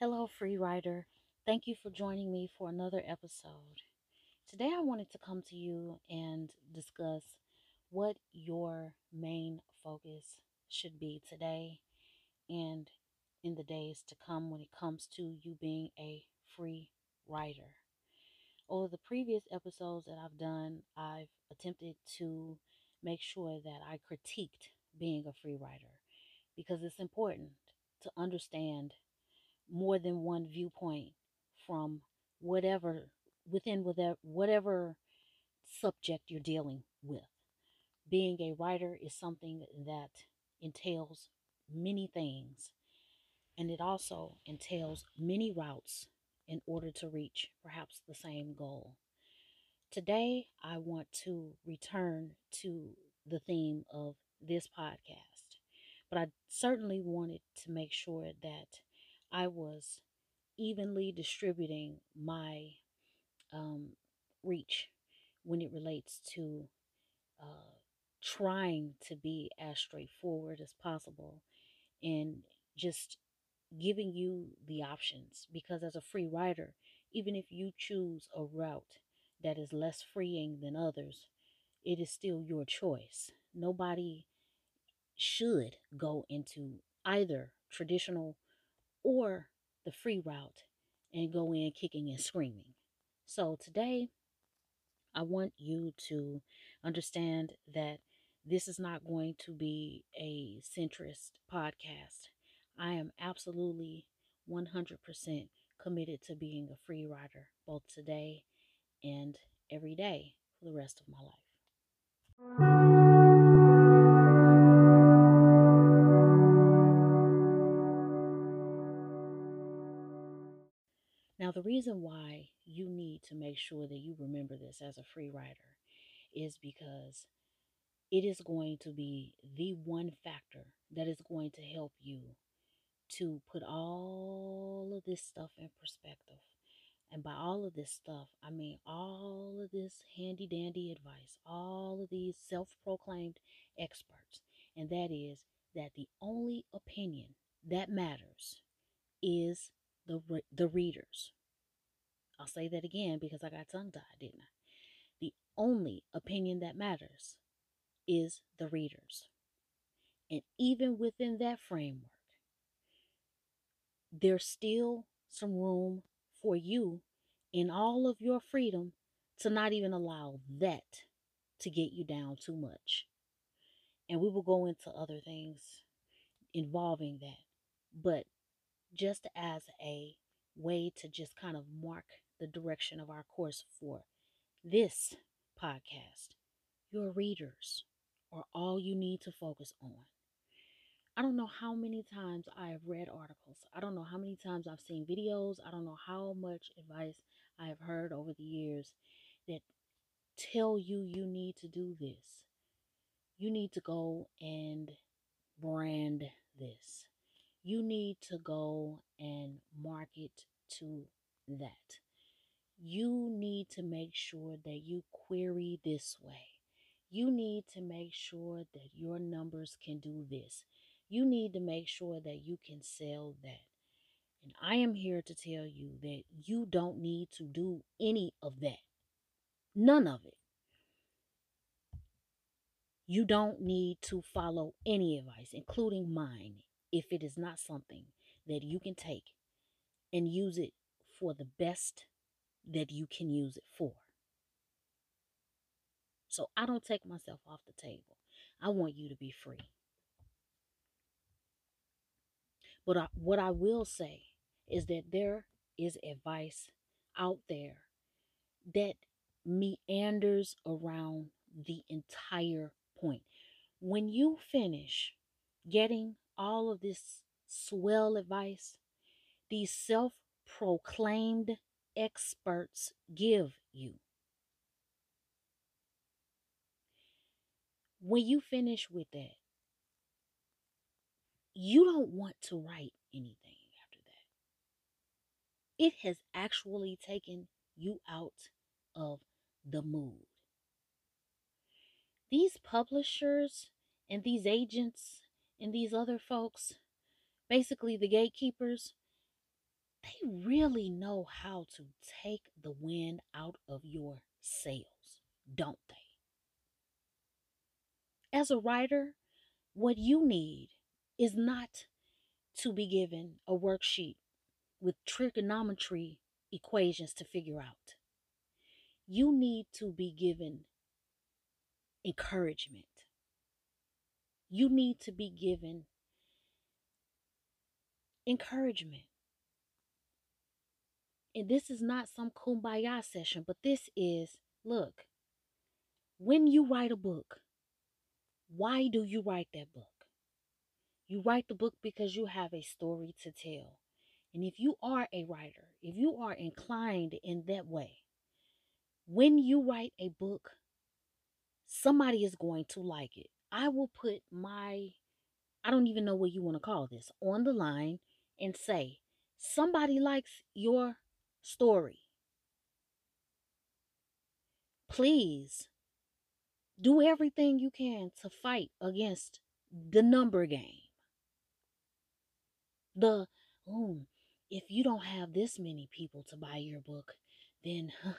Hello, free writer. Thank you for joining me for another episode. Today, I wanted to come to you and discuss what your main focus should be today and in the days to come when it comes to you being a free writer. Over the previous episodes that I've done, I've attempted to make sure that I critiqued being a free writer because it's important to understand more than one viewpoint from whatever within whatever whatever subject you're dealing with. Being a writer is something that entails many things and it also entails many routes in order to reach perhaps the same goal. Today, I want to return to the theme of this podcast, but I certainly wanted to make sure that I was evenly distributing my um, reach when it relates to uh, trying to be as straightforward as possible and just giving you the options. Because as a free writer, even if you choose a route that is less freeing than others, it is still your choice. Nobody should go into either traditional or the free route and go in kicking and screaming. So today, I want you to understand that this is not going to be a centrist podcast. I am absolutely 100% committed to being a free writer, both today and every day for the rest of my life. The reason why you need to make sure that you remember this as a free writer is because it is going to be the one factor that is going to help you to put all of this stuff in perspective. And by all of this stuff, I mean all of this handy dandy advice, all of these self proclaimed experts. And that is that the only opinion that matters is the, the readers. I'll say that again because I got tongue tied, didn't I? The only opinion that matters is the readers. And even within that framework, there's still some room for you in all of your freedom to not even allow that to get you down too much. And we will go into other things involving that. But just as a way to just kind of mark the direction of our course for this podcast, your readers are all you need to focus on. I don't know how many times I have read articles. I don't know how many times I've seen videos. I don't know how much advice I have heard over the years that tell you you need to do this. You need to go and brand this. You need to go and market to that. You need to make sure that you query this way. You need to make sure that your numbers can do this. You need to make sure that you can sell that. And I am here to tell you that you don't need to do any of that. None of it. You don't need to follow any advice, including mine, if it is not something that you can take and use it for the best that you can use it for. So I don't take myself off the table. I want you to be free. But I, what I will say is that there is advice out there that meanders around the entire point. When you finish getting all of this swell advice, these self proclaimed experts give you. When you finish with that, you don't want to write anything after that. It has actually taken you out of the mood. These publishers and these agents and these other folks, basically the gatekeepers, they really know how to take the wind out of your sails, don't they? As a writer, what you need is not to be given a worksheet with trigonometry equations to figure out. You need to be given encouragement. You need to be given encouragement. And this is not some kumbaya session, but this is look, when you write a book, why do you write that book? You write the book because you have a story to tell. And if you are a writer, if you are inclined in that way, when you write a book, somebody is going to like it. I will put my, I don't even know what you want to call this, on the line and say, somebody likes your story. Please do everything you can to fight against the number game. The, oh, if you don't have this many people to buy your book, then huh,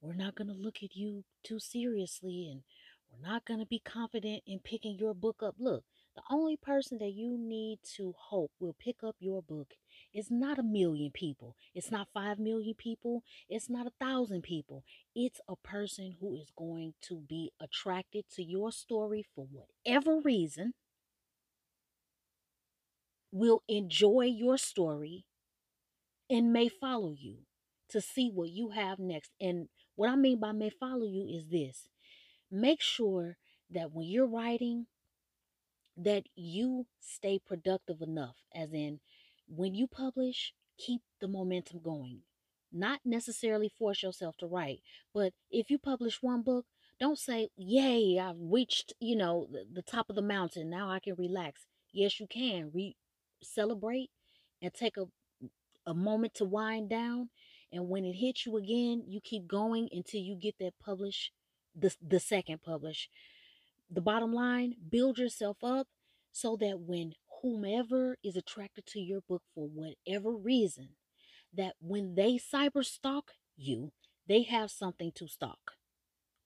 we're not going to look at you too seriously and we're not going to be confident in picking your book up. Look, the only person that you need to hope will pick up your book is not a million people. It's not five million people. It's not a thousand people. It's a person who is going to be attracted to your story for whatever reason, will enjoy your story, and may follow you to see what you have next. And what I mean by may follow you is this make sure that when you're writing, that you stay productive enough, as in when you publish, keep the momentum going. Not necessarily force yourself to write, but if you publish one book, don't say, Yay, I've reached, you know, the, the top of the mountain. Now I can relax. Yes, you can. Re- celebrate and take a, a moment to wind down. And when it hits you again, you keep going until you get that publish, the, the second publish. The bottom line, build yourself up so that when whomever is attracted to your book for whatever reason, that when they cyber stalk you, they have something to stalk.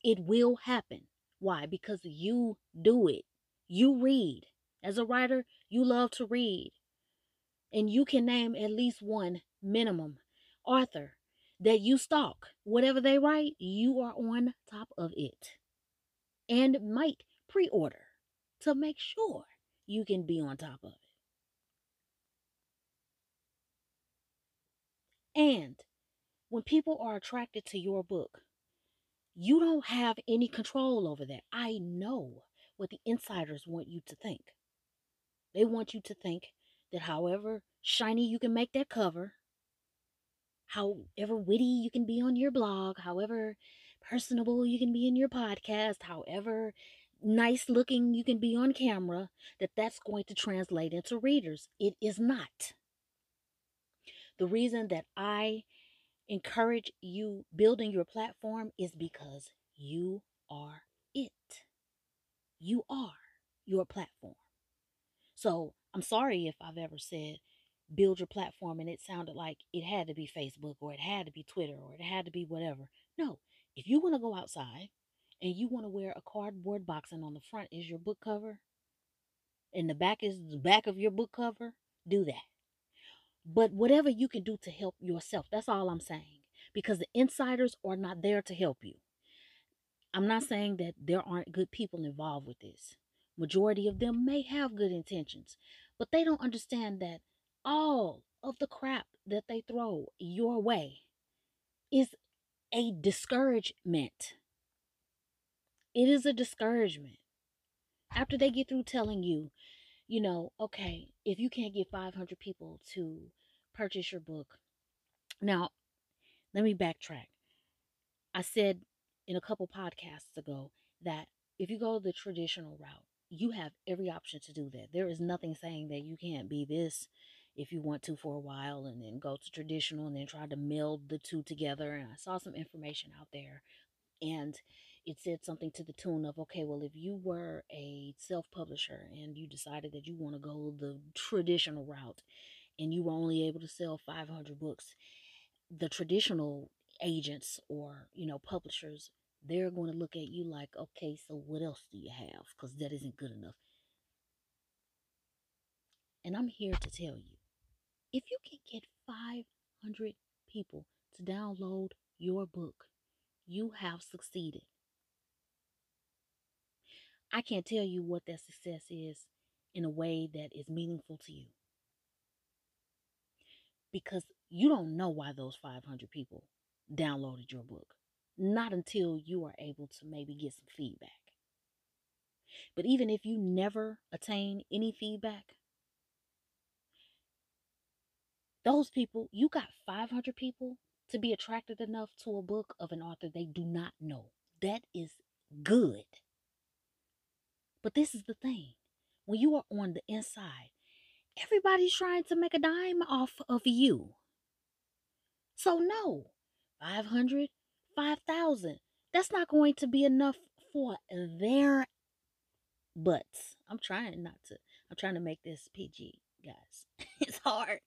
It will happen. Why? Because you do it. You read. As a writer, you love to read. And you can name at least one minimum author that you stalk. Whatever they write, you are on top of it. And might pre order to make sure you can be on top of it. And when people are attracted to your book, you don't have any control over that. I know what the insiders want you to think. They want you to think that however shiny you can make that cover, however witty you can be on your blog, however personable you can be in your podcast, however nice looking you can be on camera, that that's going to translate into readers. It is not. The reason that I encourage you building your platform is because you are it. You are your platform. So I'm sorry if I've ever said build your platform and it sounded like it had to be Facebook or it had to be Twitter or it had to be whatever. No, if you want to go outside and you want to wear a cardboard box and on the front is your book cover and the back is the back of your book cover, do that. But whatever you can do to help yourself, that's all I'm saying. Because the insiders are not there to help you. I'm not saying that there aren't good people involved with this. Majority of them may have good intentions, but they don't understand that all of the crap that they throw your way is a discouragement it is a discouragement. After they get through telling you, you know, okay, if you can't get 500 people to purchase your book. Now, let me backtrack. I said in a couple podcasts ago that if you go the traditional route, you have every option to do that. There is nothing saying that you can't be this if you want to for a while and then go to traditional and then try to meld the two together. And I saw some information out there and it said something to the tune of okay well if you were a self-publisher and you decided that you want to go the traditional route and you were only able to sell 500 books, the traditional agents or, you know, publishers, they're going to look at you like, okay, so what else do you have? Because that isn't good enough. And I'm here to tell you if you can get 500 people to download your book, you have succeeded. I can't tell you what that success is in a way that is meaningful to you. Because you don't know why those 500 people downloaded your book. Not until you are able to maybe get some feedback. But even if you never attain any feedback, those people, you got 500 people to be attracted enough to a book of an author they do not know. That is good. But this is the thing when you are on the inside, everybody's trying to make a dime off of you. So, no, 500, 5,000, that's not going to be enough for their butts. I'm trying not to, I'm trying to make this PG, guys. it's hard.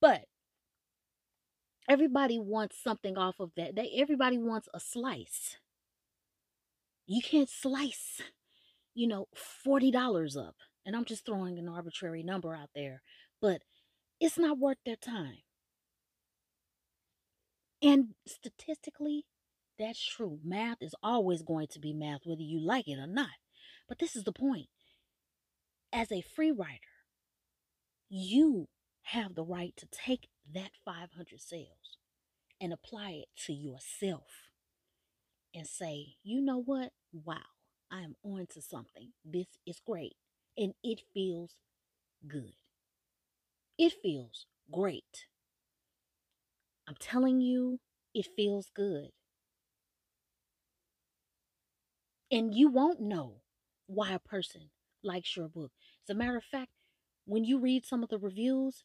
but everybody wants something off of that. They everybody wants a slice. You can't slice you know, $40 up. And I'm just throwing an arbitrary number out there, but it's not worth their time. And statistically, that's true. Math is always going to be math, whether you like it or not. But this is the point. As a free writer, you have the right to take that 500 sales and apply it to yourself and say, you know what? Wow, I am on to something. This is great. And it feels good. It feels great. I'm telling you, it feels good. And you won't know why a person likes your book. As a matter of fact, when you read some of the reviews,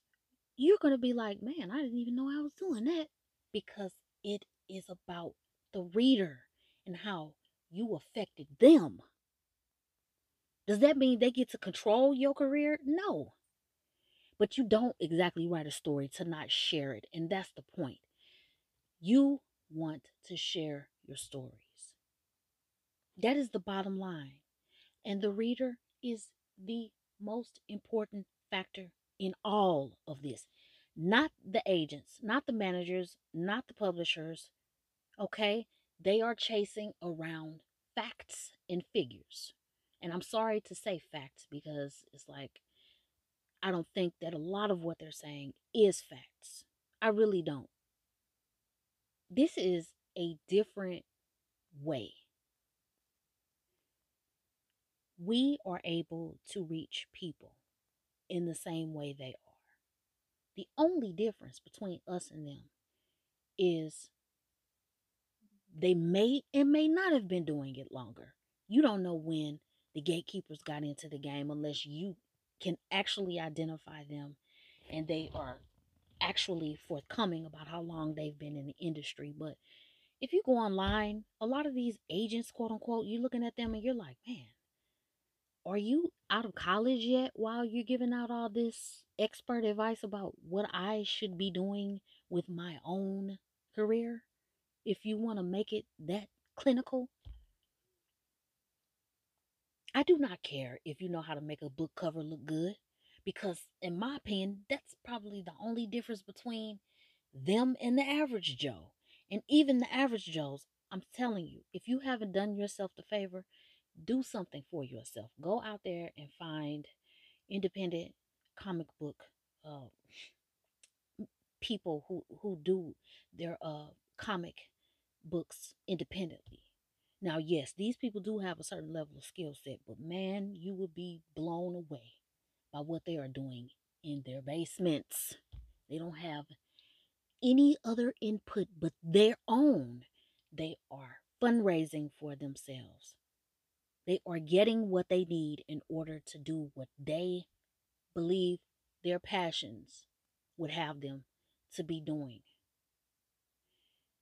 you're going to be like, man, I didn't even know I was doing that because it is about the reader and how you affected them. Does that mean they get to control your career? No. But you don't exactly write a story to not share it. And that's the point. You want to share your stories. That is the bottom line. And the reader is the most important factor in all of this. Not the agents, not the managers, not the publishers. Okay? They are chasing around facts and figures. And I'm sorry to say facts because it's like, I don't think that a lot of what they're saying is facts. I really don't. This is a different way. We are able to reach people in the same way they are. The only difference between us and them is they may and may not have been doing it longer. You don't know when the gatekeepers got into the game unless you can actually identify them and they are actually forthcoming about how long they've been in the industry. But if you go online, a lot of these agents, quote unquote, you're looking at them and you're like, man, are you out of college yet while you're giving out all this expert advice about what I should be doing with my own career? If you want to make it that clinical. I do not care if you know how to make a book cover look good because, in my opinion, that's probably the only difference between them and the average Joe. And even the average Joes, I'm telling you, if you haven't done yourself the favor, do something for yourself. Go out there and find independent comic book uh, people who who do their uh comic books independently. Now, yes, these people do have a certain level of skill set, but man, you will be blown away by what they are doing in their basements. They don't have any other input but their own. They are fundraising for themselves. They are getting what they need in order to do what they believe their passions would have them to be doing.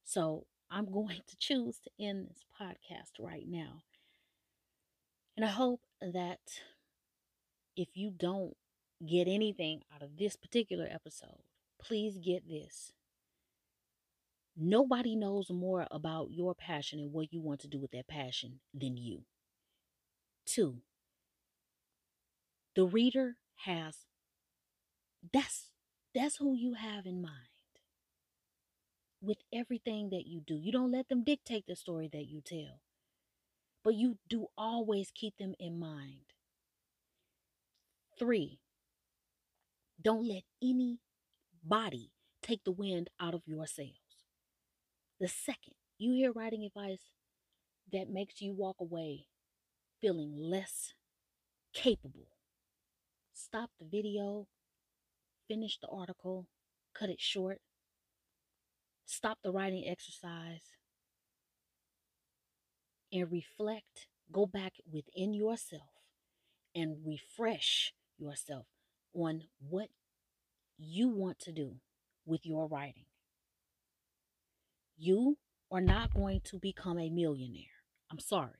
So I'm going to choose to end this podcast right now. And I hope that if you don't get anything out of this particular episode, please get this. Nobody knows more about your passion and what you want to do with that passion than you. Two, the reader has that's that's who you have in mind with everything that you do. You don't let them dictate the story that you tell, but you do always keep them in mind. Three, don't let anybody take the wind out of your sails. The second you hear writing advice that makes you walk away feeling less capable, stop the video, finish the article, cut it short, stop the writing exercise, and reflect. Go back within yourself and refresh yourself on what you want to do with your writing. You are not going to become a millionaire. I'm sorry.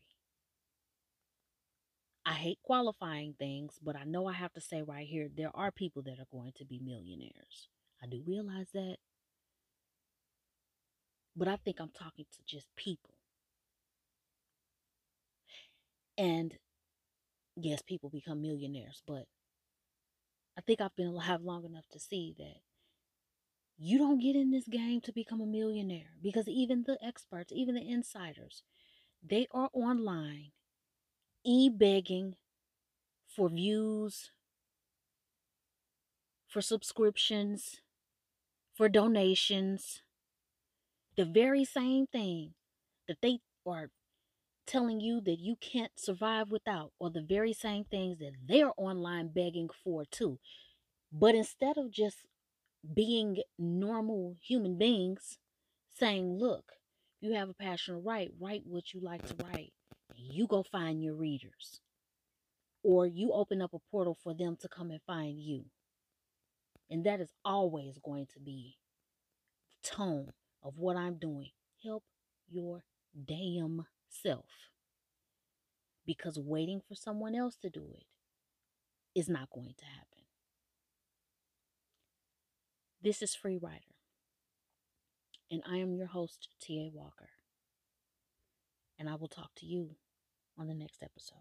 I hate qualifying things, but I know I have to say right here there are people that are going to be millionaires. I do realize that. But I think I'm talking to just people. And yes, people become millionaires, but I think I've been alive long enough to see that you don't get in this game to become a millionaire because even the experts, even the insiders, they are online e begging for views, for subscriptions, for donations. The very same thing that they are telling you that you can't survive without, or the very same things that they're online begging for too. But instead of just being normal human beings, saying, look, you have a passion to write, write what you like to write you go find your readers. Or you open up a portal for them to come and find you. And that is always going to be tone of what I'm doing. Help your damn self. Because waiting for someone else to do it is not going to happen. This is Free Writer, and I am your host, T.A. Walker. And I will talk to you on the next episode.